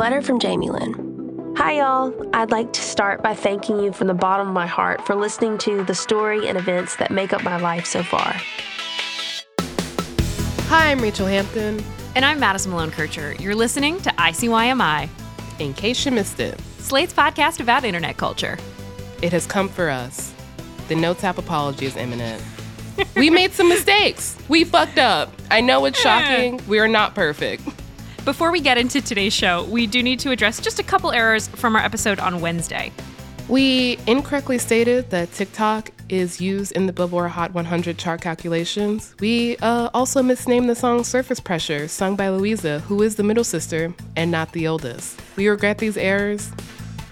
Letter from Jamie Lynn. Hi, y'all. I'd like to start by thanking you from the bottom of my heart for listening to the story and events that make up my life so far. Hi, I'm Rachel Hampton. And I'm Madison Malone Kircher. You're listening to ICYMI, In case you missed it, Slate's podcast about internet culture. it has come for us. The Notes app apology is imminent. we made some mistakes. We fucked up. I know it's shocking. We are not perfect. Before we get into today's show, we do need to address just a couple errors from our episode on Wednesday. We incorrectly stated that TikTok is used in the Billboard Hot 100 chart calculations. We uh, also misnamed the song Surface Pressure, sung by Luisa, who is the middle sister and not the oldest. We regret these errors.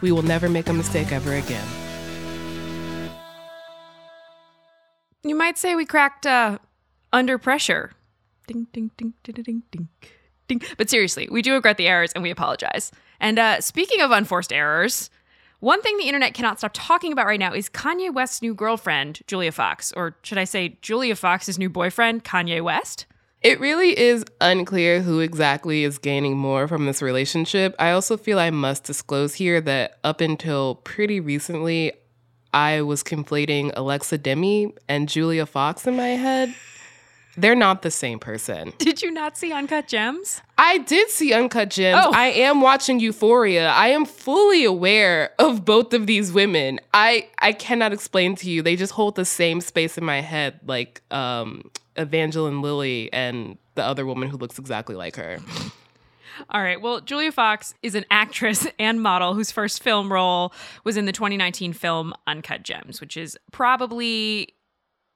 We will never make a mistake ever again. You might say we cracked uh, under pressure. Ding, ding, ding, ding, ding, ding, ding. But seriously, we do regret the errors and we apologize. And uh, speaking of unforced errors, one thing the internet cannot stop talking about right now is Kanye West's new girlfriend, Julia Fox. Or should I say, Julia Fox's new boyfriend, Kanye West? It really is unclear who exactly is gaining more from this relationship. I also feel I must disclose here that up until pretty recently, I was conflating Alexa Demie and Julia Fox in my head. They're not the same person. Did you not see Uncut Gems? I did see Uncut Gems. Oh. I am watching Euphoria. I am fully aware of both of these women. I I cannot explain to you. They just hold the same space in my head, like um, Evangeline Lilly and the other woman who looks exactly like her. All right. Well, Julia Fox is an actress and model whose first film role was in the 2019 film Uncut Gems, which is probably,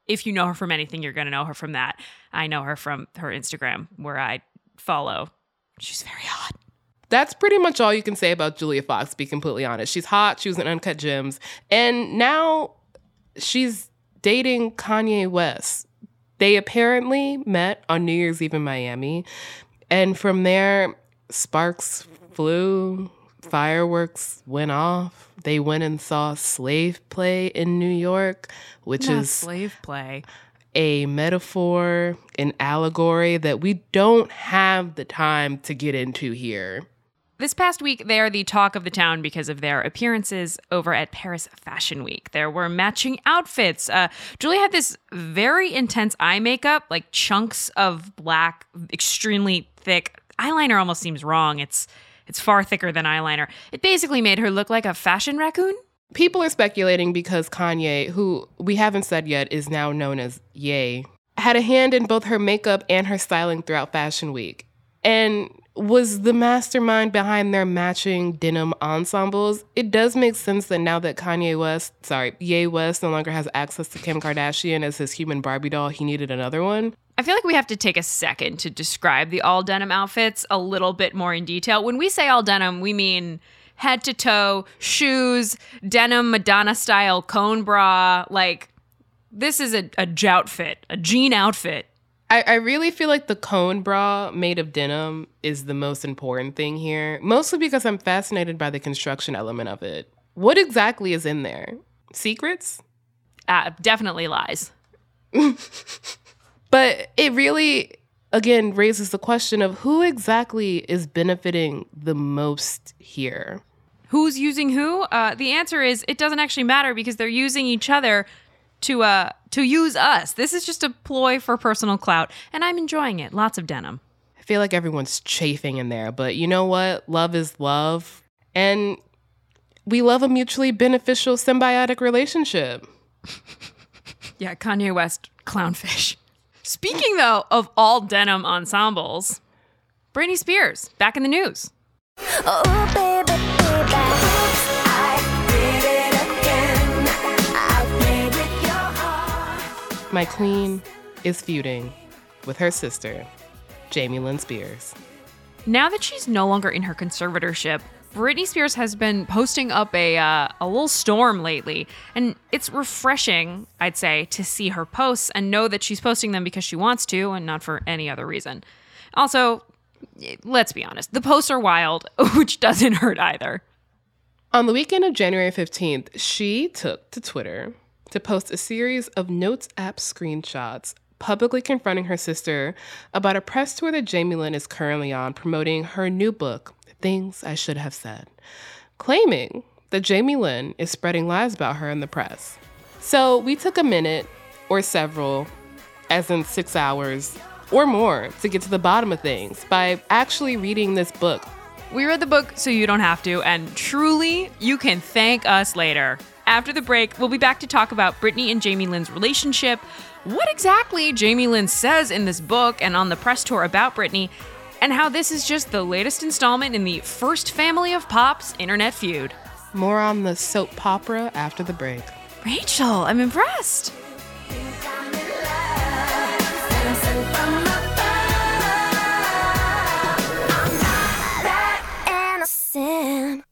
if you know her from anything, you're going to know her from that. I know her from her Instagram, where I follow. She's very hot. That's pretty much all you can say about Julia Fox, to be completely honest. She's hot, she was in Uncut Gems, and now she's dating Kanye West. They apparently met on New Year's Eve in Miami, and from there, sparks flew, fireworks went off. They went and saw Slave Play in New York, which Not is slave play. a metaphor, an allegory that we don't have the time to get into here. This past week, they are the talk of the town because of their appearances over at Paris Fashion Week. There were matching outfits. Uh, Julie had this very intense eye makeup, like chunks of black, extremely thick. Eyeliner almost seems wrong. It's it's far thicker than eyeliner. It basically made her look like a fashion raccoon. People are speculating because Kanye, who we haven't said yet is now known as Ye, had a hand in both her makeup and her styling throughout Fashion Week and was the mastermind behind their matching denim ensembles. It does make sense that now that Kanye West, sorry, Ye West no longer has access to Kim Kardashian as his human Barbie doll, he needed another one. I feel like we have to take a second to describe the all denim outfits a little bit more in detail. When we say all denim, we mean head to toe, shoes, denim Madonna style cone bra. Like, this is a, a joutfit, a jean outfit. I, I really feel like the cone bra made of denim is the most important thing here, mostly because I'm fascinated by the construction element of it. What exactly is in there? Secrets? Uh, definitely lies. But it really, again, raises the question of who exactly is benefiting the most here. Who's using who? Uh, the answer is it doesn't actually matter because they're using each other to uh to use us. This is just a ploy for personal clout, and I'm enjoying it. Lots of denim. I feel like everyone's chafing in there, but you know what? Love is love. And we love a mutually beneficial symbiotic relationship. Yeah, Kanye West clownfish. Speaking though of all denim ensembles, Britney Spears back in the news. Oh, baby, baby. I did it again. I played with your heart. My queen is feuding with her sister, Jamie Lynn Spears. Now that she's no longer in her conservatorship, Britney Spears has been posting up a uh, a little storm lately, and it's refreshing, I'd say, to see her posts and know that she's posting them because she wants to and not for any other reason. Also, let's be honest, the posts are wild, which doesn't hurt either. On the weekend of January 15th, she took to Twitter to post a series of Notes app screenshots publicly confronting her sister about a press tour that Jamie Lynn is currently on promoting her new book, Things I Should Have Said, claiming that Jamie Lynn is spreading lies about her in the press. So we took a minute or several, as in six hours or more, to get to the bottom of things by actually reading this book. We read the book so you don't have to, and truly, you can thank us later. After the break, we'll be back to talk about Britney and Jamie Lynn's relationship, what exactly Jamie Lynn says in this book and on the press tour about Britney, and how this is just the latest installment in the first family of Pop's internet feud. More on the soap opera after the break. Rachel, I'm impressed. Innocent.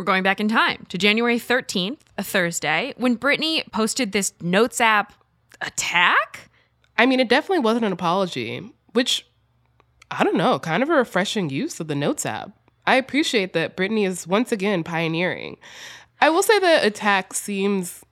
We're going back in time to January 13th, a Thursday, when Britney posted this Notes app attack. I mean, it definitely wasn't an apology, which I don't know, kind of a refreshing use of the Notes app. I appreciate that Britney is once again pioneering. I will say the attack seems,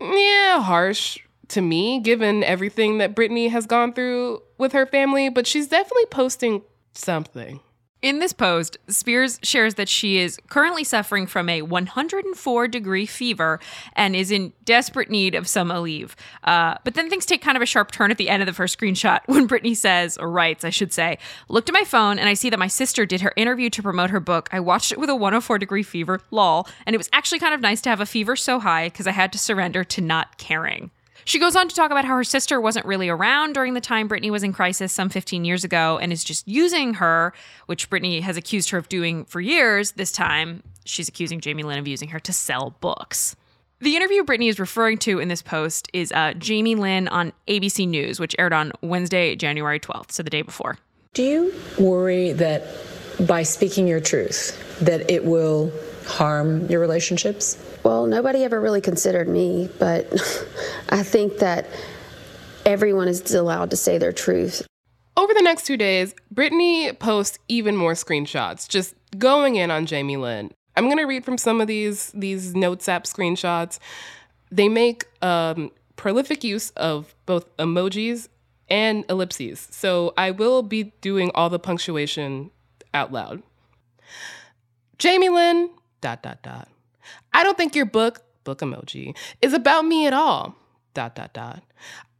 yeah, harsh to me, given everything that Britney has gone through with her family, but she's definitely posting something. In this post, Spears shares that she is currently suffering from a 104 degree fever and is in desperate need of some Aleve. Uh, but then things take kind of a sharp turn at the end of the first screenshot when Britney says, or writes, I should say, looked at my phone and I see that my sister did her interview to promote her book. I watched it with a 104 degree fever, lol, and it was actually kind of nice to have a fever so high because I had to surrender to not caring. She goes on to talk about how her sister wasn't really around during the time Britney was in crisis some 15 years ago and is just using her, which Britney has accused her of doing for years. This time, she's accusing Jamie Lynn of using her to sell books. The interview Britney is referring to in this post is uh, Jamie Lynn on ABC News, which aired on Wednesday, January 12th, so the day before. Do you worry that by speaking your truth, that it will harm your relationships? Well, nobody ever really considered me, but I think that everyone is allowed to say their truth. Over the next two days, Britney posts even more screenshots, just going in on Jamie Lynn. I'm gonna read from some of these these Notes app screenshots. They make um, prolific use of both emojis and ellipses, so I will be doing all the punctuation out loud. Jamie Lynn, dot dot dot. I don't think your book, book emoji, is about me at all. Dot dot dot.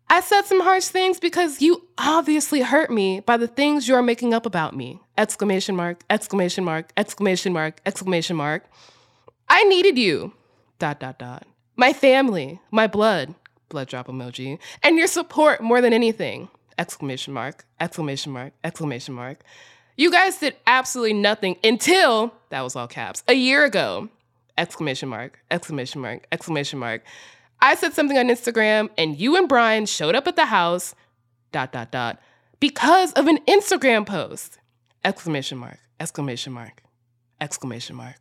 I said some harsh things because you obviously hurt me by the things you're making up about me. Exclamation mark, exclamation mark, exclamation mark, exclamation mark. I needed you. Dot dot dot. My family, my blood, blood drop emoji, and your support more than anything. Exclamation mark, exclamation mark, exclamation mark. You guys did absolutely nothing until, that was all caps, a year ago. Exclamation mark, exclamation mark, exclamation mark. I said something on Instagram and you and Brian showed up at the house, dot, dot, dot, because of an Instagram post. Exclamation mark, exclamation mark, exclamation mark.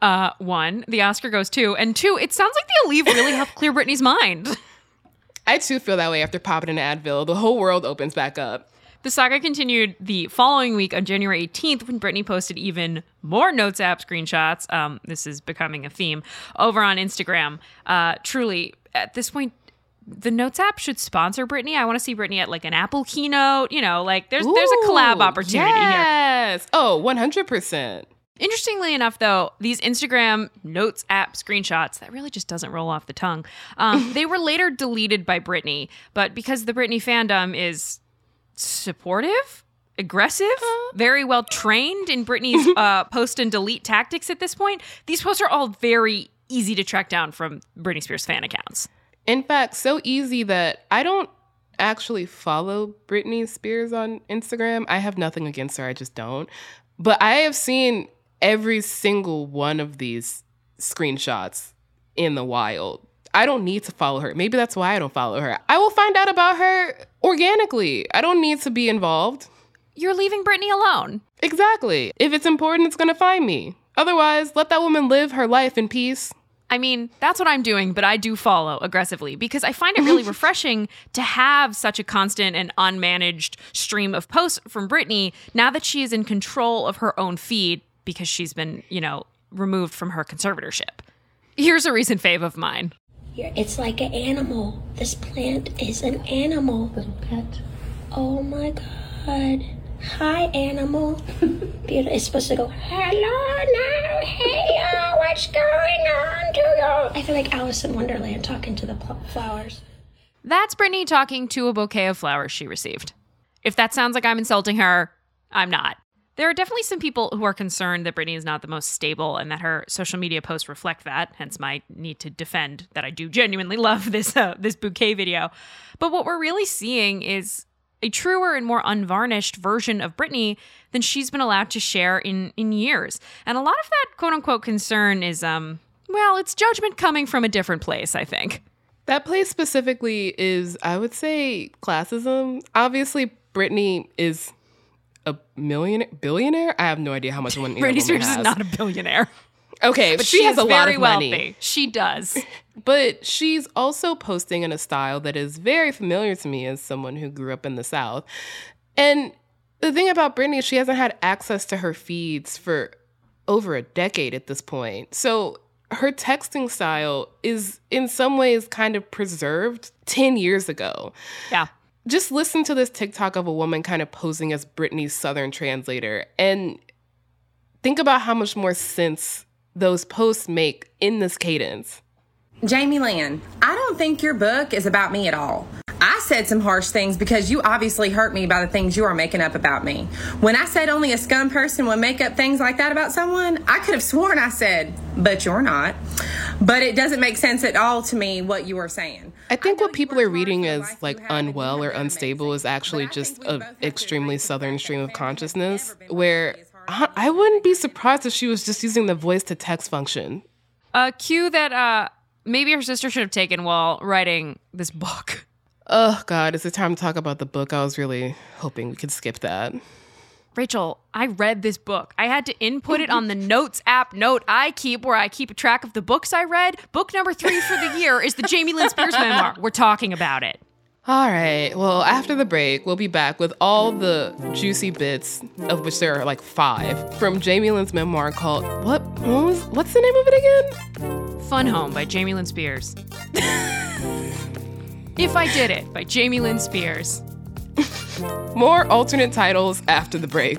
Uh, one, the Oscar goes to, and two, it sounds like the Aleve really helped clear Britney's mind. I too feel that way after popping an Advil. The whole world opens back up. The saga continued the following week on January 18th when Britney posted even more Notes app screenshots. Um, this is becoming a theme over on Instagram. Uh, truly, at this point, the Notes app should sponsor Britney. I want to see Britney at like an Apple keynote. You know, like there's there's a collab Ooh, opportunity here. yes. Oh, 100%. Interestingly enough, though, these Instagram Notes app screenshots, that really just doesn't roll off the tongue, um, they were later deleted by Britney. But because the Britney fandom is supportive, aggressive, very well trained in Britney's uh, post and delete tactics at this point, these posts are all very easy to track down from Britney Spears fan accounts. In fact, so easy that I don't actually follow Britney Spears on Instagram. I have nothing against her, I just don't. But I have seen every single one of these screenshots in the wild. I don't need to follow her. Maybe that's why I don't follow her. I will find out about her organically. I don't need to be involved. You're leaving Britney alone. Exactly. If it's important, it's going to find me. Otherwise, let that woman live her life in peace. I mean, that's what I'm doing, but I do follow aggressively because I find it really refreshing to have such a constant and unmanaged stream of posts from Britney now that she is in control of her own feed because she's been, you know, removed from her conservatorship. Here's a recent fave of mine. You're- It's like an animal. This plant is an animal. Little pet. Oh my god. Hi, animal. Beautiful. It's supposed to go, hello now, hello, what's going on to you? I feel like Alice in Wonderland talking to the pl- flowers. That's Britney talking to a bouquet of flowers she received. If that sounds like I'm insulting her, I'm not. There are definitely some people who are concerned that Britney is not the most stable and that her social media posts reflect that. Hence, my need to defend that I do genuinely love this uh, this bouquet video. But what we're really seeing is a truer and more unvarnished version of Britney than she's been allowed to share in in years. And a lot of that quote unquote concern is um well, it's judgment coming from a different place, I think. That place specifically is, I would say, classism. Obviously, Britney is a millionaire, billionaire. I have no idea how much money Britney Spears is not a billionaire. okay, But she, has a lot of money. She does. But she's also posting in a style that is very familiar to me as someone who grew up in the South. And the thing about Britney is she hasn't had access to her feeds for over a decade at this point. So her texting style is in some ways kind of preserved 10 years ago. Yeah. Just listen to this TikTok of a woman kind of posing as Britney's Southern translator and think about how much more sense those posts make in this cadence. Jamie Lynn, I don't think your book is about me at all. I said some harsh things because you obviously hurt me by the things you are making up about me. When I said only a scum person would make up things like that about someone, I could have sworn I said, but you're not. But it doesn't make sense at all to me what you are saying. I think what people are reading as like unwell or unstable is actually just an extremely southern stream of consciousness where I I wouldn't be surprised if she was just using the voice to text function. A cue that uh, maybe her sister should have taken while writing this book. Oh God, is it time to talk about the book? I was really hoping we could skip that. Rachel, I read this book. I had to input it on the notes app note I keep where I keep a track of the books I read. Book number three for the year is the Jamie Lynn Spears memoir. We're talking about it. All right. Well, after the break, we'll be back with all the juicy bits, of which there are like five, from Jamie Lynn's memoir called what? What was? What's the name of it again? Fun Home by Jamie Lynn Spears. if I Did It by Jamie Lynn Spears. More alternate titles after the break.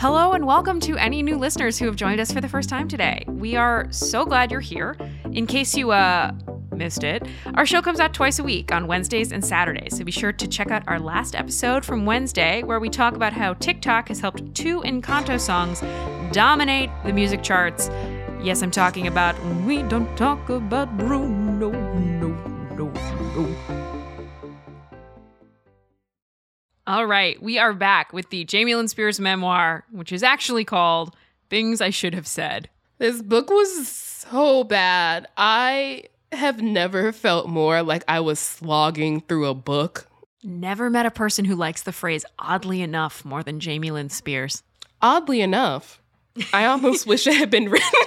Hello and welcome to any new listeners who have joined us for the first time today. We are so glad you're here. In case you uh missed it, our show comes out twice a week on Wednesdays and Saturdays. So be sure to check out our last episode from Wednesday where we talk about how TikTok has helped two Encanto songs dominate the music charts. Yes, I'm talking about We Don't Talk About Bruno. no, no, no, All right, we are back with the Jamie Lynn Spears memoir, which is actually called Things I Should Have Said. This book was so bad. I have never felt more like I was slogging through a book. Never met a person who likes the phrase oddly enough more than Jamie Lynn Spears. Oddly enough, I almost wish it had been written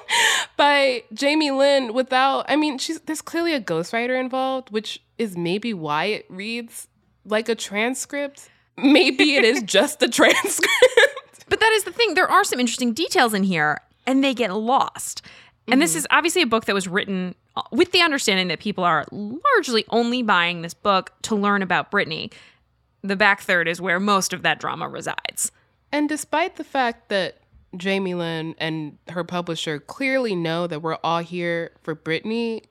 by Jamie Lynn without, I mean, she's, there's clearly a ghostwriter involved, which is maybe why it reads like a transcript. Maybe it is just a transcript. But that is the thing. There are some interesting details in here, and they get lost. And Mm-hmm. this is obviously a book that was written uh, with the understanding that people are largely only buying this book to learn about Britney. The back third is where most of that drama resides. And despite the fact that Jamie Lynn and her publisher clearly know that we're all here for Britney,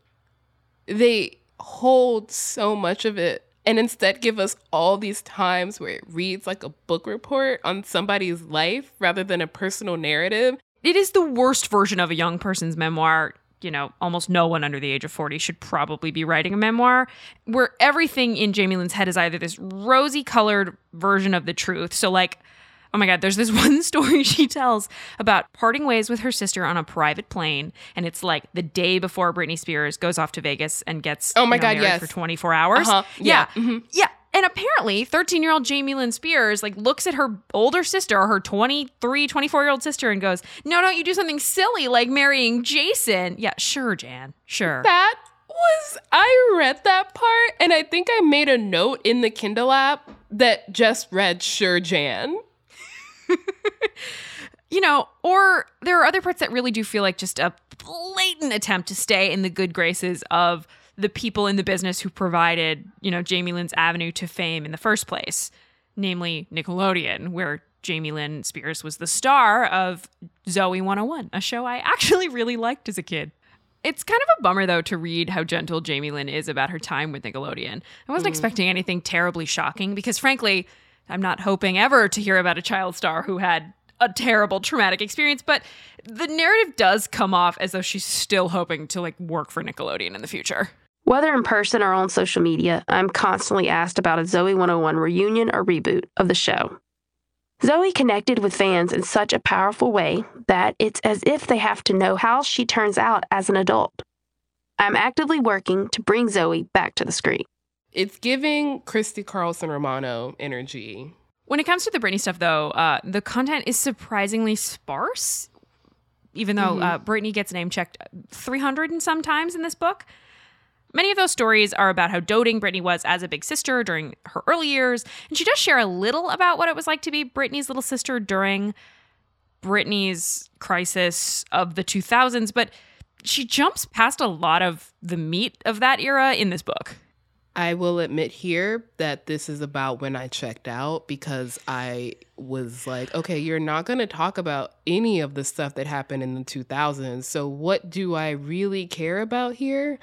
they hold so much of it and instead give us all these times where it reads like a book report on somebody's life rather than a personal narrative. It is the worst version of a young person's memoir. You know, almost no one under the age of 40 should probably be writing a memoir where everything in Jamie Lynn's head is either this rosy colored version of the truth. So, like, oh my God, there's this one story she tells about parting ways with her sister on a private plane. And it's like the day before Britney Spears goes off to Vegas and gets Oh my you know, God, married yes. for 24 hours. Uh-huh. Yeah. Yeah. Mhm. Yeah. And apparently, 13 year old Jamie Lynn Spears like looks at her older sister, her 23, 24 year old sister, and goes, No, don't you do something silly like marrying Jason. Yeah, sure, Jan. Sure. That was, I read that part and I think I made a note in the Kindle app that just read Sure Jan. You know, or there are other parts that really do feel like just a blatant attempt to stay in the good graces of the people in the business who provided, you know, Jamie Lynn's avenue to fame in the first place, namely Nickelodeon, where Jamie Lynn Spears was the star of Zoe 101, a show I actually really liked as a kid. It's kind of a bummer, though, to read how gentle Jamie Lynn is about her time with Nickelodeon. I wasn't hmm. expecting anything terribly shocking because, frankly, I'm not hoping ever to hear about a child star who had a terrible traumatic experience, but the narrative does come off as though she's still hoping to like work for Nickelodeon in the future. Whether in person or on social media, I'm constantly asked about a Zoe 101 reunion or reboot of the show. Zoe connected with fans in such a powerful way that it's as if they have to know how she turns out as an adult. I'm actively working to bring Zoe back to the screen. It's giving Christy Carlson Romano energy. When it comes to the Britney stuff, though, uh, the content is surprisingly sparse. Even though Mhm. uh, Britney gets name checked 300 and some times in this book. Many of those stories are about how doting Britney was as a big sister during her early years, and she does share a little about what it was like to be Britney's little sister during Britney's crisis of the 2000s, but she jumps past a lot of the meat of that era in this book. I will admit here that this is about when I checked out because I was like, okay, you're not going to talk about any of the stuff that happened in the 2000s. So, what do I really care about here?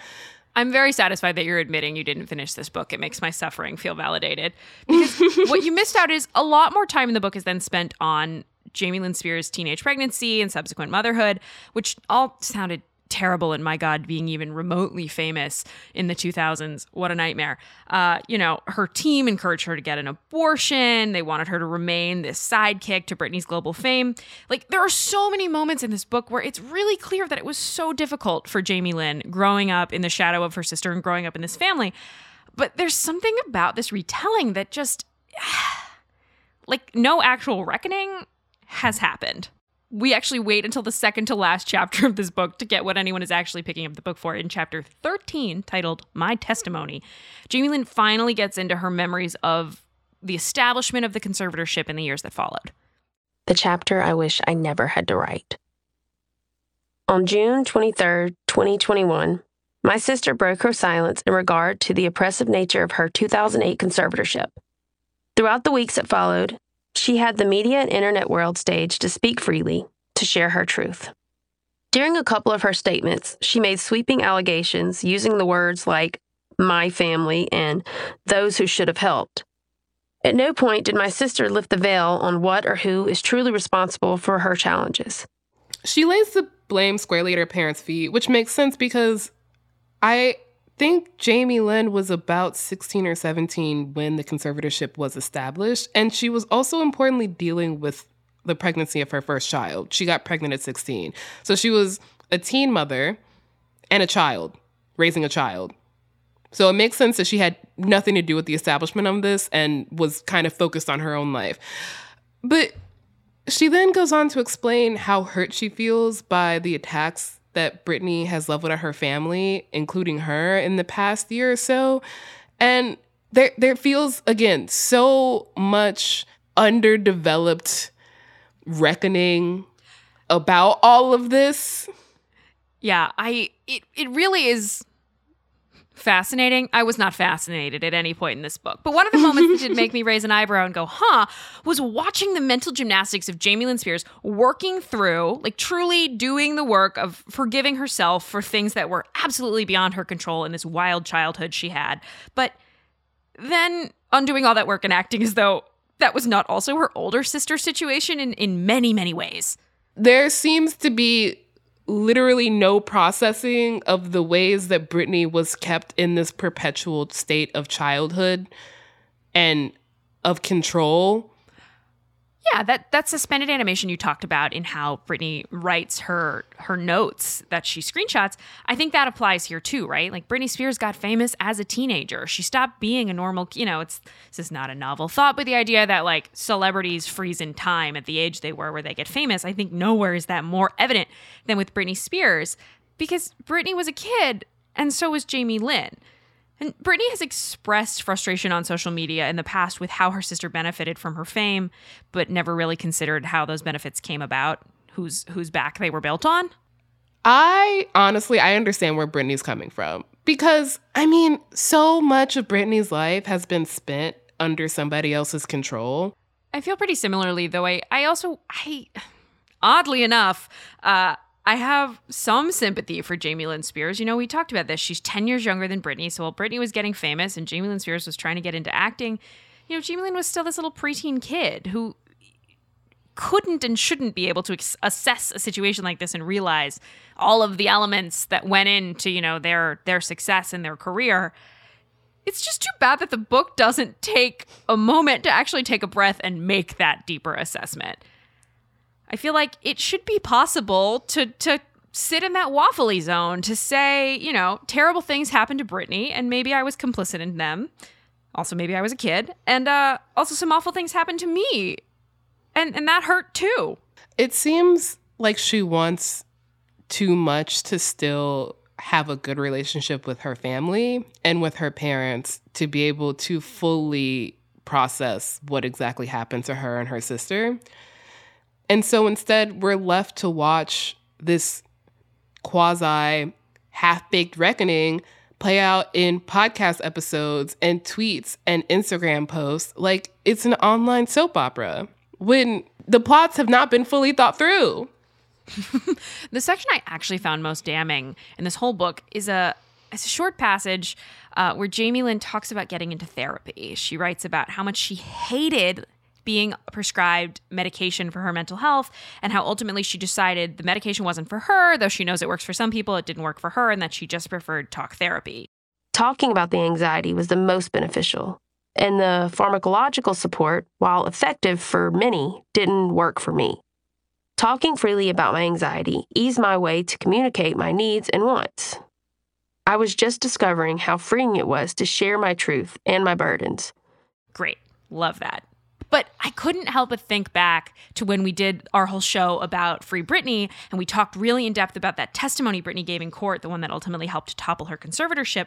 I'm very satisfied that you're admitting you didn't finish this book. It makes my suffering feel validated. Because what you missed out is a lot more time in the book is then spent on Jamie Lynn Spears' teenage pregnancy and subsequent motherhood, which all sounded terrible and my god being even remotely famous in the 2000s what a nightmare. Uh you know her team encouraged her to get an abortion. They wanted her to remain this sidekick to Britney's global fame. Like there are so many moments in this book where it's really clear that it was so difficult for Jamie Lynn growing up in the shadow of her sister and growing up in this family. But there's something about this retelling that just like no actual reckoning has happened we actually wait until the second to last chapter of this book to get what anyone is actually picking up the book for. In chapter 13, titled My Testimony, Jamie Lynn finally gets into her memories of the establishment of the conservatorship in the years that followed. The chapter I wish I never had to write. On June 23, 2021, my sister broke her silence in regard to the oppressive nature of her 2008 conservatorship. Throughout the weeks that followed, she had the media and internet world stage to speak freely, to share her truth. During a couple of her statements, she made sweeping allegations using the words like my family and those who should have helped. At no point did my sister lift the veil on what or who is truly responsible for her challenges. She lays the blame squarely at her parents' feet, which makes sense because I think Jamie Lynn was about 16 or 17 when the conservatorship was established. And she was also importantly dealing with the pregnancy of her first child. She got pregnant at 16. So she was a teen mother and a child, raising a child. So it makes sense that she had nothing to do with the establishment of this and was kind of focused on her own life. But she then goes on to explain how hurt she feels by the attacks that Britney has leveled at her family, including her, in the past year or so. And there there feels again so much underdeveloped reckoning about all of this. Yeah, I it it really is fascinating. I was not fascinated at any point in this book. But one of the moments that did make me raise an eyebrow and go, huh, was watching the mental gymnastics of Jamie Lynn Spears working through, like truly doing the work of forgiving herself for things that were absolutely beyond her control in this wild childhood she had. But then undoing all that work and acting as though that was not also her older sister situation in, in many, many ways. There seems to be literally no processing of the ways that Britney was kept in this perpetual state of childhood and of control. Yeah, that that suspended animation you talked about in how Britney writes her her notes that she screenshots, I think that applies here too, right? Like Britney Spears got famous as a teenager. She stopped being a normal, you know, it's this is not a novel thought, but the idea that like celebrities freeze in time at the age they were where they get famous, I think nowhere is that more evident than with Britney Spears because Britney was a kid and so was Jamie Lynn. And Britney has expressed frustration on social media in the past with how her sister benefited from her fame, but never really considered how those benefits came about, whose whose back they were built on. I honestly I understand where Britney's coming from because I mean, so much of Britney's life has been spent under somebody else's control. I feel pretty similarly, though. I I also I oddly enough, uh, I have some sympathy for Jamie Lynn Spears. You know, we talked about this. She's 10 years younger than Britney. So while Britney was getting famous and Jamie Lynn Spears was trying to get into acting, you know, Jamie Lynn was still this little preteen kid who couldn't and shouldn't be able to ex- assess a situation like this and realize all of the elements that went into, you know, their their success and their career. It's just too bad that the book doesn't take a moment to actually take a breath and make that deeper assessment. I feel like it should be possible to to sit in that waffly zone to say, you know, terrible things happened to Britney, and maybe I was complicit in them. Also, maybe I was a kid, and uh, also some awful things happened to me, and and that hurt too. It seems like she wants too much to still have a good relationship with her family and with her parents to be able to fully process what exactly happened to her and her sister. And so instead, we're left to watch this quasi half baked reckoning play out in podcast episodes and tweets and Instagram posts like it's an online soap opera when the plots have not been fully thought through. the section I actually found most damning in this whole book is a, it's a short passage uh, where Jamie Lynn talks about getting into therapy. She writes about how much she hated being prescribed medication for her mental health and how ultimately she decided the medication wasn't for her, though she knows it works for some people, it didn't work for her, and that she just preferred talk therapy. Talking about the anxiety was the most beneficial, and the pharmacological support, while effective for many, didn't work for me. Talking freely about my anxiety eased my way to communicate my needs and wants. I was just discovering how freeing it was to share my truth and my burdens. Great. Love that. But I couldn't help but think back to when we did our whole show about Free Britney, and we talked really in depth about that testimony Britney gave in court, the one that ultimately helped to topple her conservatorship.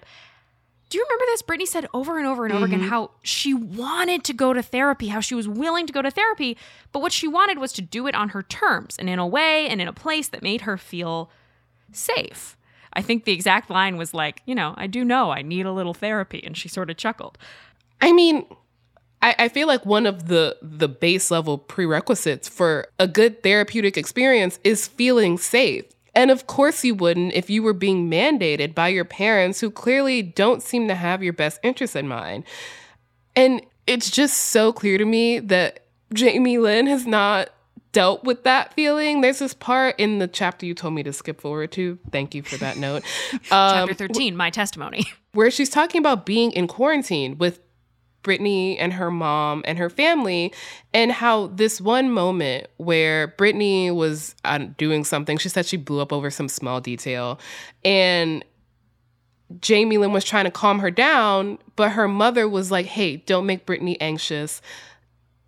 Do you remember this? Britney said over and over and over mm-hmm. again how she wanted to go to therapy, how she was willing to go to therapy, but what she wanted was to do it on her terms and in a way and in a place that made her feel safe. I think the exact line was like, you know, I do know I need a little therapy. And she sort of chuckled. I mean, I, I feel like one of the the base level prerequisites for a good therapeutic experience is feeling safe. And of course, you wouldn't if you were being mandated by your parents who clearly don't seem to have your best interests in mind. And it's just so clear to me that Jamie Lynn has not dealt with that feeling. There's this part in the chapter you told me to skip forward to. Thank you for that note. Um, chapter 13, my testimony. Where she's talking about being in quarantine with Britney and her mom and her family, and how this one moment where Britney was uh, doing something, she said she blew up over some small detail, and Jamie Lynn was trying to calm her down, but her mother was like, hey, don't make Britney anxious.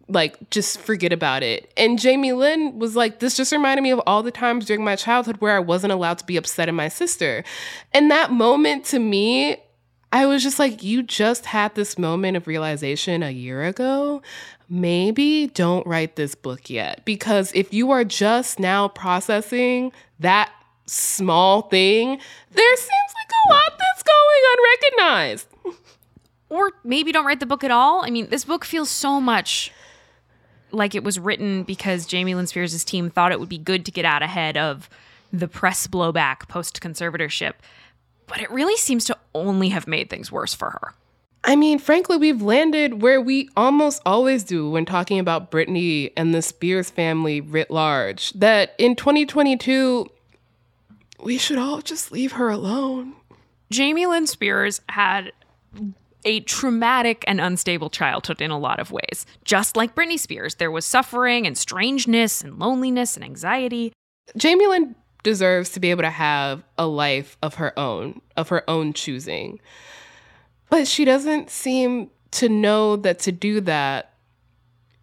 Like, just forget about it. And Jamie Lynn was like, this just reminded me of all the times during my childhood where I wasn't allowed to be upset at my sister. And that moment to me, I was just like, you just had this moment of realization a year ago. Maybe don't write this book yet. Because if you are just now processing that small thing, there seems like a lot that's going unrecognized. Or maybe don't write the book at all. I mean, this book feels so much like it was written because Jamie Lynn Spears' team thought it would be good to get out ahead of the press blowback post conservatorship. But it really seems to only have made things worse for her. I mean, frankly, we've landed where we almost always do when talking about Britney and the Spears family writ large. That in 2022, we should all just leave her alone. Jamie Lynn Spears had a traumatic and unstable childhood in a lot of ways. Just like Britney Spears, there was suffering and strangeness and loneliness and anxiety. Jamie Lynn deserves to be able to have a life of her own, of her own choosing. But she doesn't seem to know that to do that,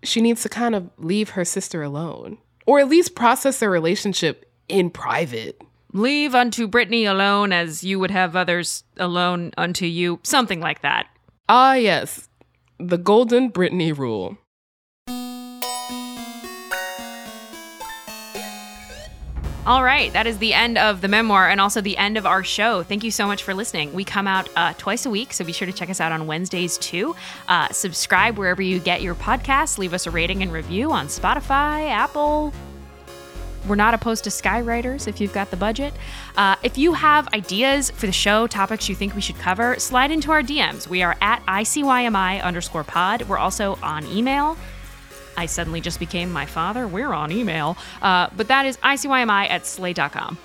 she needs to kind of leave her sister alone, or at least process their relationship in private. Leave unto Britney alone as you would have others alone unto you. Something like that. Ah, yes. The Golden Britney Rule. All right, that is the end of the memoir and also the end of our show. Thank you so much for listening. We come out uh, twice a week, so be sure to check us out on Wednesdays too. Uh, subscribe wherever you get your podcasts. Leave us a rating and review on Spotify, Apple, we're not opposed to skywriters if you've got the budget. Uh, if you have ideas for the show, topics you think we should cover, slide into our DMs. We are at ICYMI underscore pod. We're also on email. I suddenly just became my father. We're on email. Uh, but that is ICYMI at slate.com.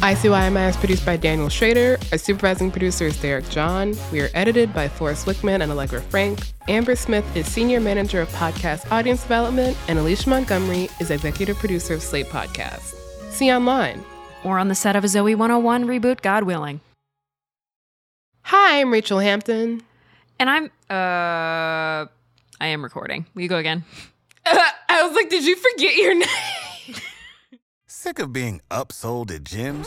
ICYMI is produced by Daniel Schrader. Our supervising producer is Derek John. We are edited by Forrest Wickman and Allegra Frank. Amber Smith is Senior Manager of Podcast Audience Development, and Alicia Montgomery is Executive Producer of Slate Podcast. See online. Or on the set of a Zoe 101 reboot, God willing. Hi, I'm Rachel Hampton. And I'm, uh, I am recording. Will you go again? Uh, I was like, did you forget your name? Sick of being upsold at gyms?